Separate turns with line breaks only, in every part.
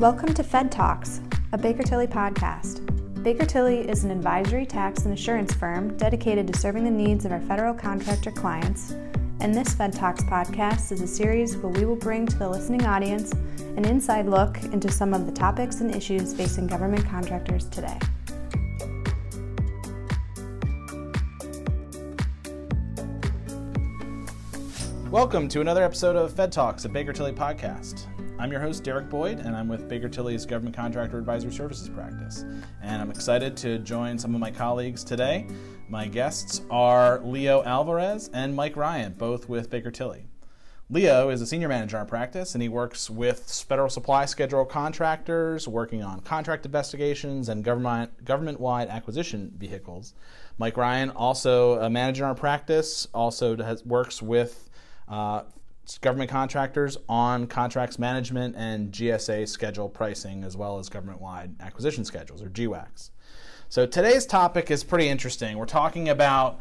Welcome to Fed Talks, a Baker Tilly podcast. Baker Tilly is an advisory tax and assurance firm dedicated to serving the needs of our federal contractor clients. And this Fed Talks podcast is a series where we will bring to the listening audience an inside look into some of the topics and issues facing government contractors today.
Welcome to another episode of Fed Talks, a Baker Tilly podcast. I'm your host, Derek Boyd, and I'm with Baker Tilly's Government Contractor Advisory Services practice. And I'm excited to join some of my colleagues today. My guests are Leo Alvarez and Mike Ryan, both with Baker Tilly. Leo is a senior manager in our practice, and he works with federal supply schedule contractors, working on contract investigations and government government-wide acquisition vehicles. Mike Ryan, also a manager in our practice, also has, works with uh, government contractors on contracts management and GSA schedule pricing, as well as government wide acquisition schedules, or GWACs. So today's topic is pretty interesting. We're talking about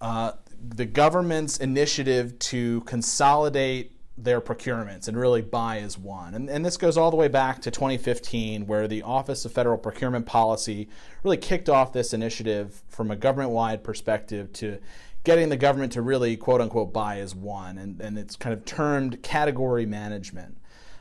uh, the government's initiative to consolidate their procurements and really buy as one. And, and, this goes all the way back to 2015, where the Office of Federal Procurement Policy really kicked off this initiative from a government wide perspective to getting the government to really quote unquote buy as one, and, and it's kind of termed category management.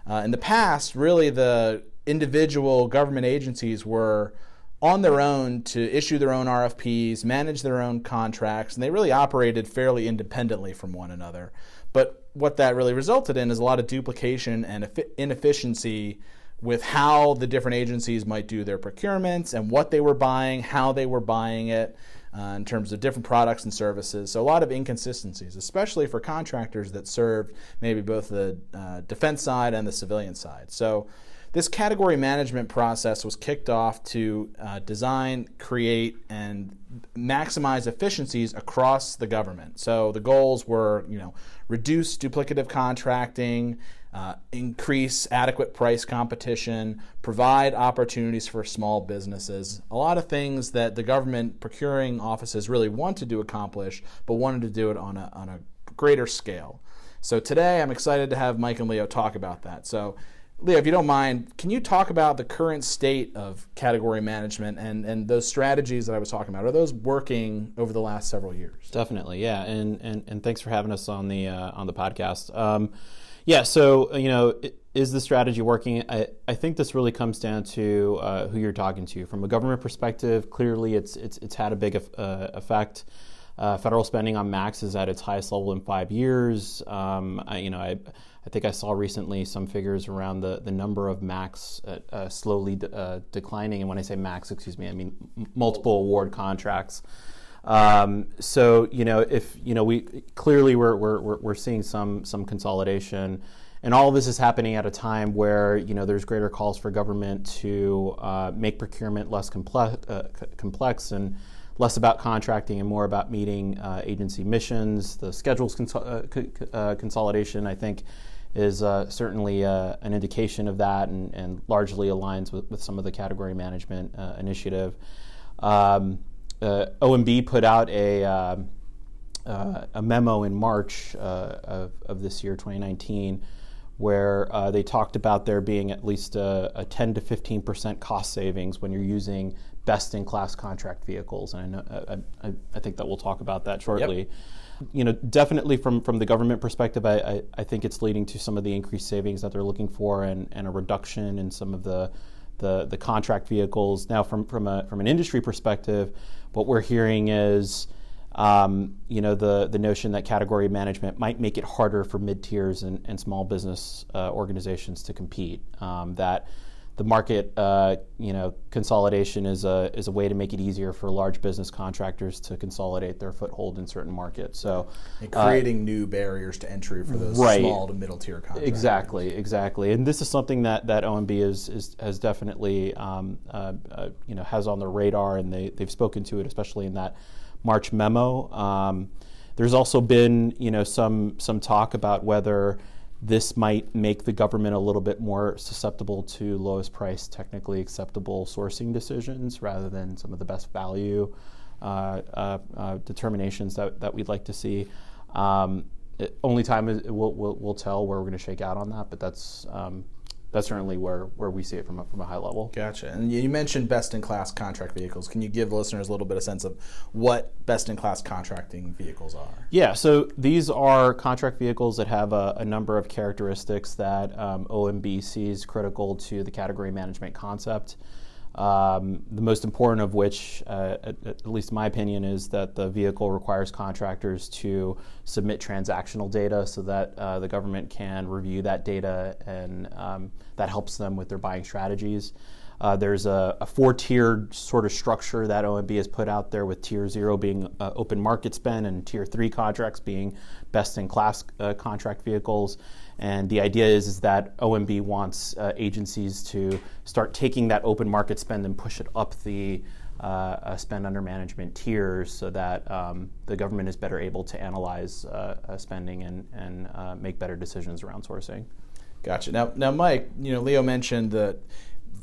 Uh, in the past, really the individual government agencies were on their own to issue their own RFPs, manage their own contracts, and they really operated fairly independently from one another. But what that really resulted in is a lot of duplication and inefficiency with how the different agencies might do their procurements and what they were buying, how they were buying it uh, in terms of different products and services. So a lot of inconsistencies, especially for contractors that served maybe both the uh, defense side and the civilian side. So this category management process was kicked off to uh, design, create, and maximize efficiencies across the government. So the goals were, you know, reduce duplicative contracting, uh, increase adequate price competition, provide opportunities for small businesses. A lot of things that the government procuring offices really wanted to accomplish, but wanted to do it on a, on a greater scale. So today I'm excited to have Mike and Leo talk about that. So Leo, if you don't mind, can you talk about the current state of category management and, and those strategies that I was talking about? Are those working over the last several years?
Definitely, yeah. And and, and thanks for having us on the uh, on the podcast. Um, yeah, so you know, is the strategy working? I, I think this really comes down to uh, who you're talking to. From a government perspective, clearly it's it's it's had a big uh, effect. Uh, federal spending on MACs is at its highest level in five years. Um, I, you know, I, I think I saw recently some figures around the, the number of MACs uh, uh, slowly de- uh, declining. And when I say MACs, excuse me, I mean m- multiple award contracts. Um, so you know, if you know, we clearly we're, we're we're seeing some some consolidation, and all of this is happening at a time where you know there's greater calls for government to uh, make procurement less complex, uh, complex and less about contracting and more about meeting uh, agency missions. The schedules uh, uh, consolidation, I think, is uh, certainly an indication of that, and, and largely aligns with, with, some of the category management initiative. Um, OMB put out a, uh, uh, a memo in March uh, of, of, this year, 2019, where uh, they talked about there being at least a, a 10 to 15 percent cost savings when you're using best-in-class contract vehicles, and I, know, I, I, think that we'll talk about that shortly. Yep you know, definitely from, from the government perspective, I, I, I, think it's leading to some of the increased savings that they're looking for and, and a reduction in some of the the, the contract vehicles. Now, from, from, a, from an industry perspective, what we're hearing is um, you know the, the notion that category management might make it harder for mid tiers and, and small business uh, organizations to compete. Um, that the market, uh, you know, consolidation is a is a way to make it easier for large business contractors to consolidate their foothold in certain markets. So,
and creating uh, new barriers to entry for those right. small to middle tier contractors.
Exactly, exactly. And this is something that that OMB is, is has definitely um, uh, uh, you know has on their radar, and they they've spoken to it, especially in that March memo. Um, there's also been you know some some talk about whether this might make the government a little bit more susceptible to lowest price, technically acceptable sourcing decisions rather than some of the best value uh, uh, uh, determinations that, that we'd like to see. Um, it, only time is, will, will, will tell where we're going to shake out on that, but that's um, that's certainly where, where we see it from a, from a high level.
Gotcha. And you mentioned best in class contract vehicles. Can you give listeners a little bit of sense of what best in class contracting vehicles are?
Yeah, so these are contract vehicles that have a, a number of characteristics that um, OMB sees critical to the category management concept. Um, the most important of which, uh, at, at, least in my opinion, is that the vehicle requires contractors to submit transactional data so that uh, the government can review that data and um, that helps them with their buying strategies. Uh, there's a, a, four-tiered sort of structure that OMB has put out there, with tier zero being uh, open market spend and tier three contracts being best-in-class uh, contract vehicles. And the idea is, is that OMB wants uh, agencies to start taking that open market spend and push it up the uh, spend under management tiers so that um, the government is better able to analyze uh, spending and, and make better decisions around sourcing.
Gotcha. Now, now, Mike, you know, Leo mentioned that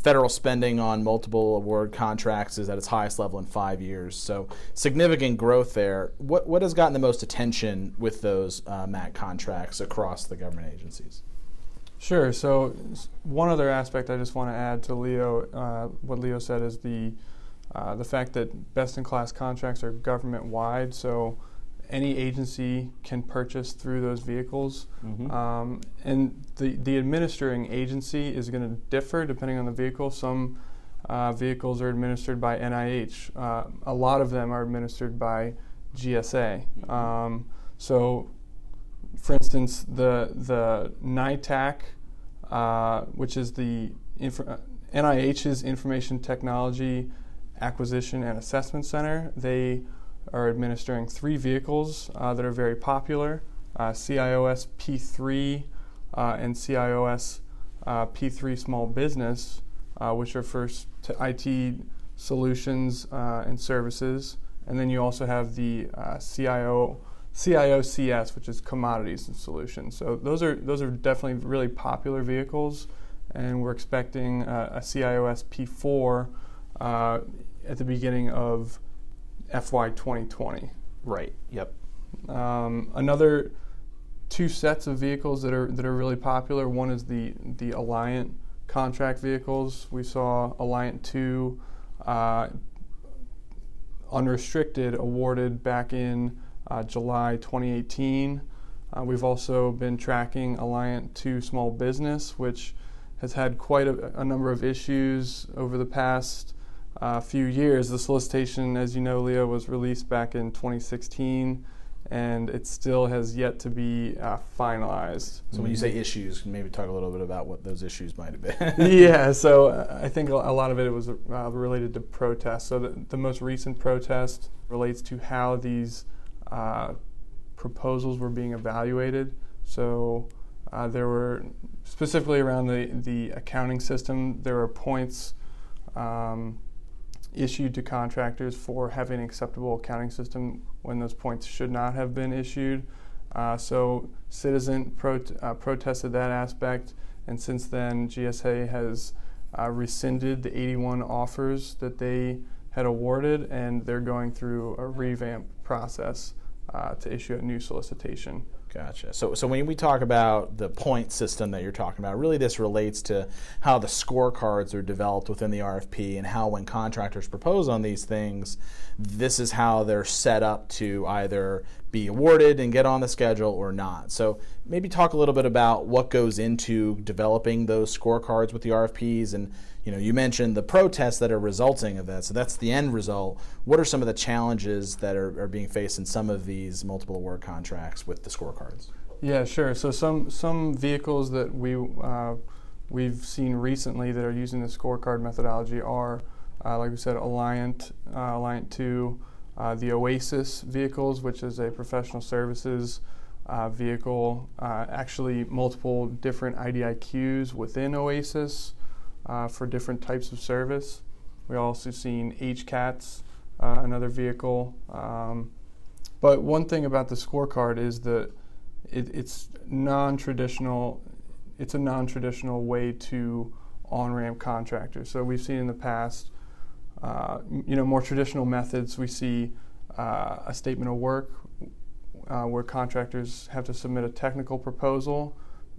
federal spending on multiple award contracts is at its highest level in five years. So significant growth there. What what has gotten the most attention with those uh, MAC contracts across the government agencies?
Sure. So one other aspect I just want to add to Leo, uh, what Leo said is the uh, the fact that best in class contracts are government wide. So any agency can purchase through those vehicles. Mm-hmm. Um, and the, the administering agency is going to differ depending on the vehicle. Some uh, vehicles are administered by NIH, uh, a lot of them are administered by GSA. Mm-hmm. Um, so, for instance, the, the NITAAC, uh, which is the inf- NIH's Information Technology Acquisition and Assessment Center, they are administering three vehicles uh, that are very popular uh, CIOS P3 uh, and CIOS uh, P3 Small Business, which are first to IT solutions and services. And then you also have the CIO. CIO-CS, which is commodities and solutions. So those are those are definitely really popular vehicles, and we're expecting uh, a CIO-SP4 uh, at the beginning of FY 2020.
Right. Yep.
Um, another two sets of vehicles that are that are really popular. One is the the Alliant contract vehicles. We saw Alliant two uh, unrestricted awarded back in uh, July 2018. Uh, we've also been tracking Alliant 2 Small Business, which has had quite a, a number of issues over the past uh, few years. The solicitation, as you know, Leo, was released back in 2016, and it still has yet to be uh, finalized.
So when you say issues, maybe talk a little bit about what those issues might have been.
yeah, so uh, I think a lot of it was uh, related to protests. So the, the, most recent protest relates to how these uh, proposals were being evaluated. So uh, there were specifically around the, the accounting system, there were points um, issued to contractors for having an acceptable accounting system when those points should not have been issued. Uh, so Citizant uh, protested that aspect, and since then GSA has uh, rescinded the 81 offers that they had awarded, and they're going through a revamp process uh, to issue a new solicitation.
Gotcha. So, so when we talk about the point system that you're talking about, really this relates to how the scorecards are developed within the RFP and how when contractors propose on these things, this is how they're set up to either be awarded and get on the schedule or not. So maybe talk a little bit about what goes into developing those scorecards with the RFPs and you know, you mentioned the protests that are resulting of that. So that's the end result. What are some of the challenges that are, are being faced in some of these multiple award contracts with the scorecards?
Yeah, sure. So some some vehicles that we uh, we've seen recently that are using the scorecard methodology are, uh, like we said, Alliant, uh, Alliant Two, uh, the Oasis vehicles, which is a professional services uh, vehicle. Uh, actually, multiple different IDIQs within Oasis uh, for different types of service. We also seen HCaTS, uh, another vehicle. Um, but one thing about the scorecard is that it, it's non-traditional. It's a non-traditional way to on-ramp contractors. So we've seen in the past, uh, you know, more traditional methods. We see uh, a statement of work uh, where contractors have to submit a technical proposal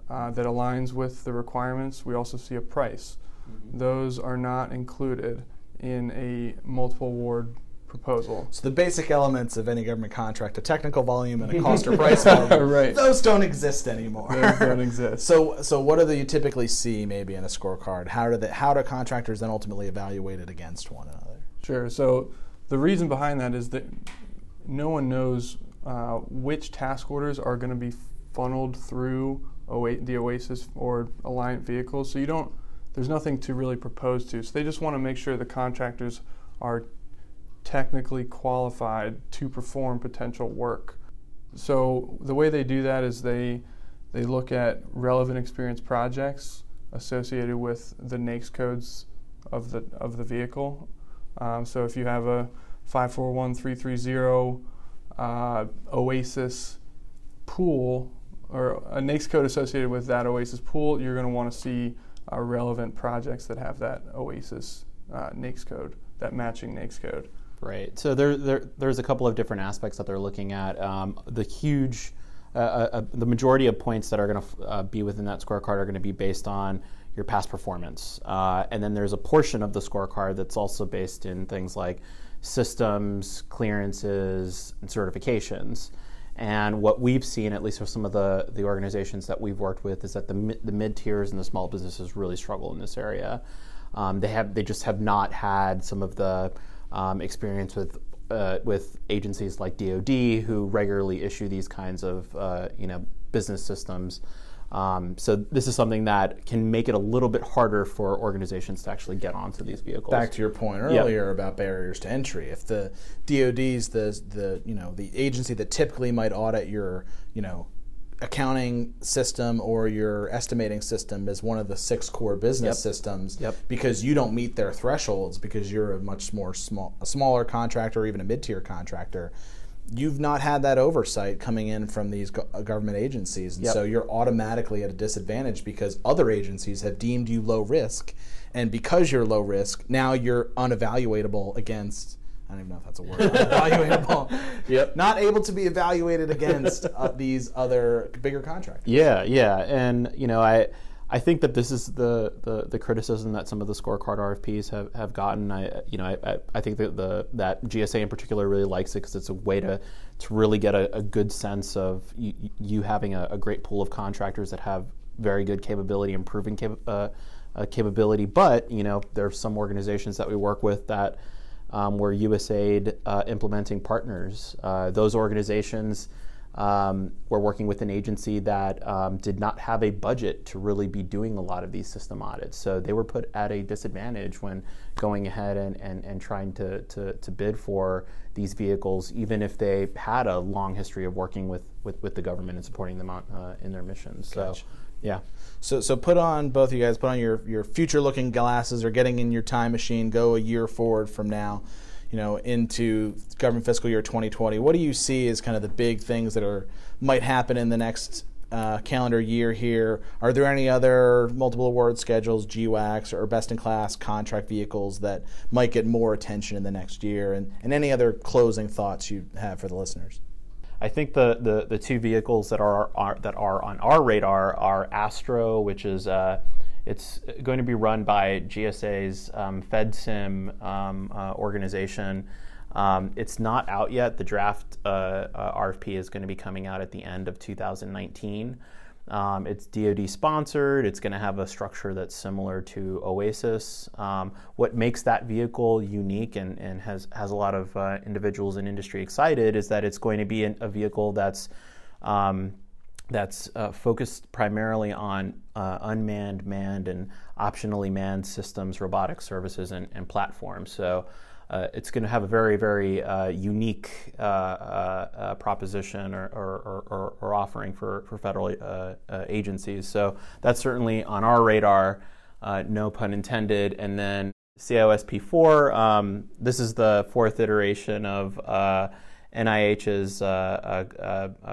uh, that aligns with the requirements. We also see a price. Mm-hmm. Those are not included in a multiple award proposal.
So the basic elements of any government contract, a technical volume and a cost or price volume,
right.
those don't exist anymore.
Those don't exist.
so so what do you typically see maybe in a scorecard? How do they, how do contractors then ultimately evaluate it against one another?
Sure. So the reason behind that is that no one knows uh, which task orders are going to be funneled through the OASIS or Alliant vehicles. So you don't there's nothing to really propose to. So they just want to make sure the contractors are technically qualified to perform potential work. So the way they do that is they they look at relevant experience projects associated with the NAICS codes of the of the vehicle. Um, so if you have a 541330 uh, OASIS pool or a NAICS code associated with that OASIS pool, you're going to want to see uh, relevant projects that have that OASIS uh, NAICS code, that matching NAICS code.
Right. So there, there, there's a couple of different aspects that they're looking at. Um, the huge, uh, uh, uh the majority of points that are going to uh, be within that scorecard are going to be based on your past performance. Uh, and then there's a portion of the scorecard that's also based in things like systems, clearances, and certifications. And what we've seen, at least for some of the, the organizations that we've worked with, is that the, the mid tiers and the small businesses really struggle in this area. Um, they have they just have not had some of the um, experience with uh, with agencies like DoD who regularly issue these kinds of uh, you know business systems. Um, so this is something that can make it a little bit harder for organizations to actually get onto these vehicles.
Back to your point earlier yep. about barriers to entry. If the DoD's the the you know the agency that typically might audit your you know accounting system or your estimating system is one of the six core business
yep.
systems
yep.
because you don't meet their thresholds because you're a much more small a smaller contractor or even a mid-tier contractor you've not had that oversight coming in from these go- uh, government agencies and
yep.
so you're automatically at a disadvantage because other agencies have deemed you low risk and because you're low risk now you're unevaluatable against I don't even know if that's a word. Evaluatable.
yep.
Not able to be evaluated against uh, these other bigger contractors.
Yeah, yeah, and you know, I I think that this is the, the, the criticism that some of the scorecard RFPs have, have gotten. I you know I, I think that the that GSA in particular really likes it because it's a way to to really get a, a good sense of you, you having a, a, great pool of contractors that have very good capability, improving cap- uh, uh, capability. But you know, there are some organizations that we work with that um, were USAID uh, implementing partners. Uh, those organizations um, were working with an agency that um, did not have a budget to really be doing a lot of these system audits. So they were put at a disadvantage when going ahead and, and, and trying to, to, to bid for these vehicles, even if they had a long history of working with, with, with the government and supporting them on, uh, in their missions.
Gotcha.
Yeah.
So, so put on both of you guys. Put on your your future looking glasses, or getting in your time machine. Go a year forward from now, you know, into government fiscal year 2020. What do you see as kind of the big things that are might happen in the next uh, calendar year here? Are there any other multiple award schedules, GWACs, or best in class contract vehicles that might get more attention in the next year? And, and any other closing thoughts you have for the listeners?
I think the, the, the two vehicles that are, are, that are on our radar are Astro, which is uh, it's going to be run by GSA's um, FedSim um, uh, organization. Um, it's not out yet. The draft uh, uh RFP is going to be coming out at the end of 2019. Um, it's DoD sponsored. It's going to have a structure that's similar to Oasis. Um, what makes that vehicle unique and, and has, has a lot of uh, individuals in industry excited is that it's going to be an, a vehicle that's um, that's uh, focused primarily on uh, unmanned, manned, and optionally manned systems, robotic services, and, and platforms. So uh, it's going to have a very, very uh, unique uh, uh, uh proposition or, or, or, or, offering for, for federal agencies. So that's certainly on our radar, no pun intended. And then CIO-SP4, um, this is the fourth iteration of NIH's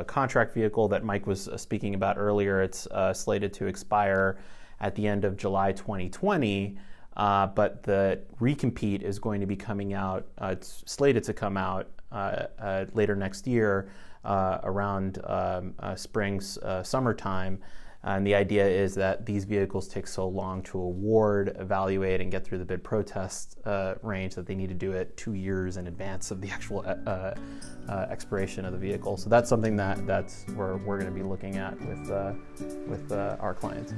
contract vehicle that Mike was speaking about earlier. It's slated to expire at the end of July 2020. Uh, but the recompete is going to be coming out, uh, it's slated to come out uh, uh later next year uh, around um, spring, summertime. And the idea is that these vehicles take so long to award, evaluate, and get through the bid protest uh, range that they need to do it two years in advance of the actual uh, uh, expiration of the vehicle. So that's something that that's where we're going to be looking at with uh, with uh, our clients.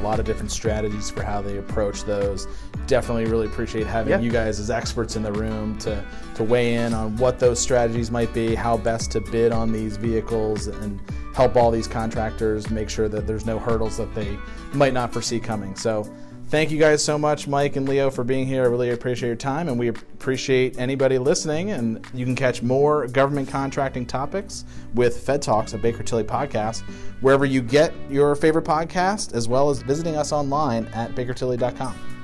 A lot of different strategies for how they approach those. Definitely really appreciate having
Yeah.
you guys as experts in the room to, to weigh in on what those strategies might be, how best to bid on these vehicles, and help all these contractors make sure that there's no hurdles that they might not foresee coming. So, thank you guys so much, Mike and Leo, for being here. I really appreciate your time, and we appreciate anybody listening. And you can catch more government contracting topics with Fed Talks, a Baker Tilly podcast, wherever you get your favorite podcast, as well as visiting us online at bakertilly.com.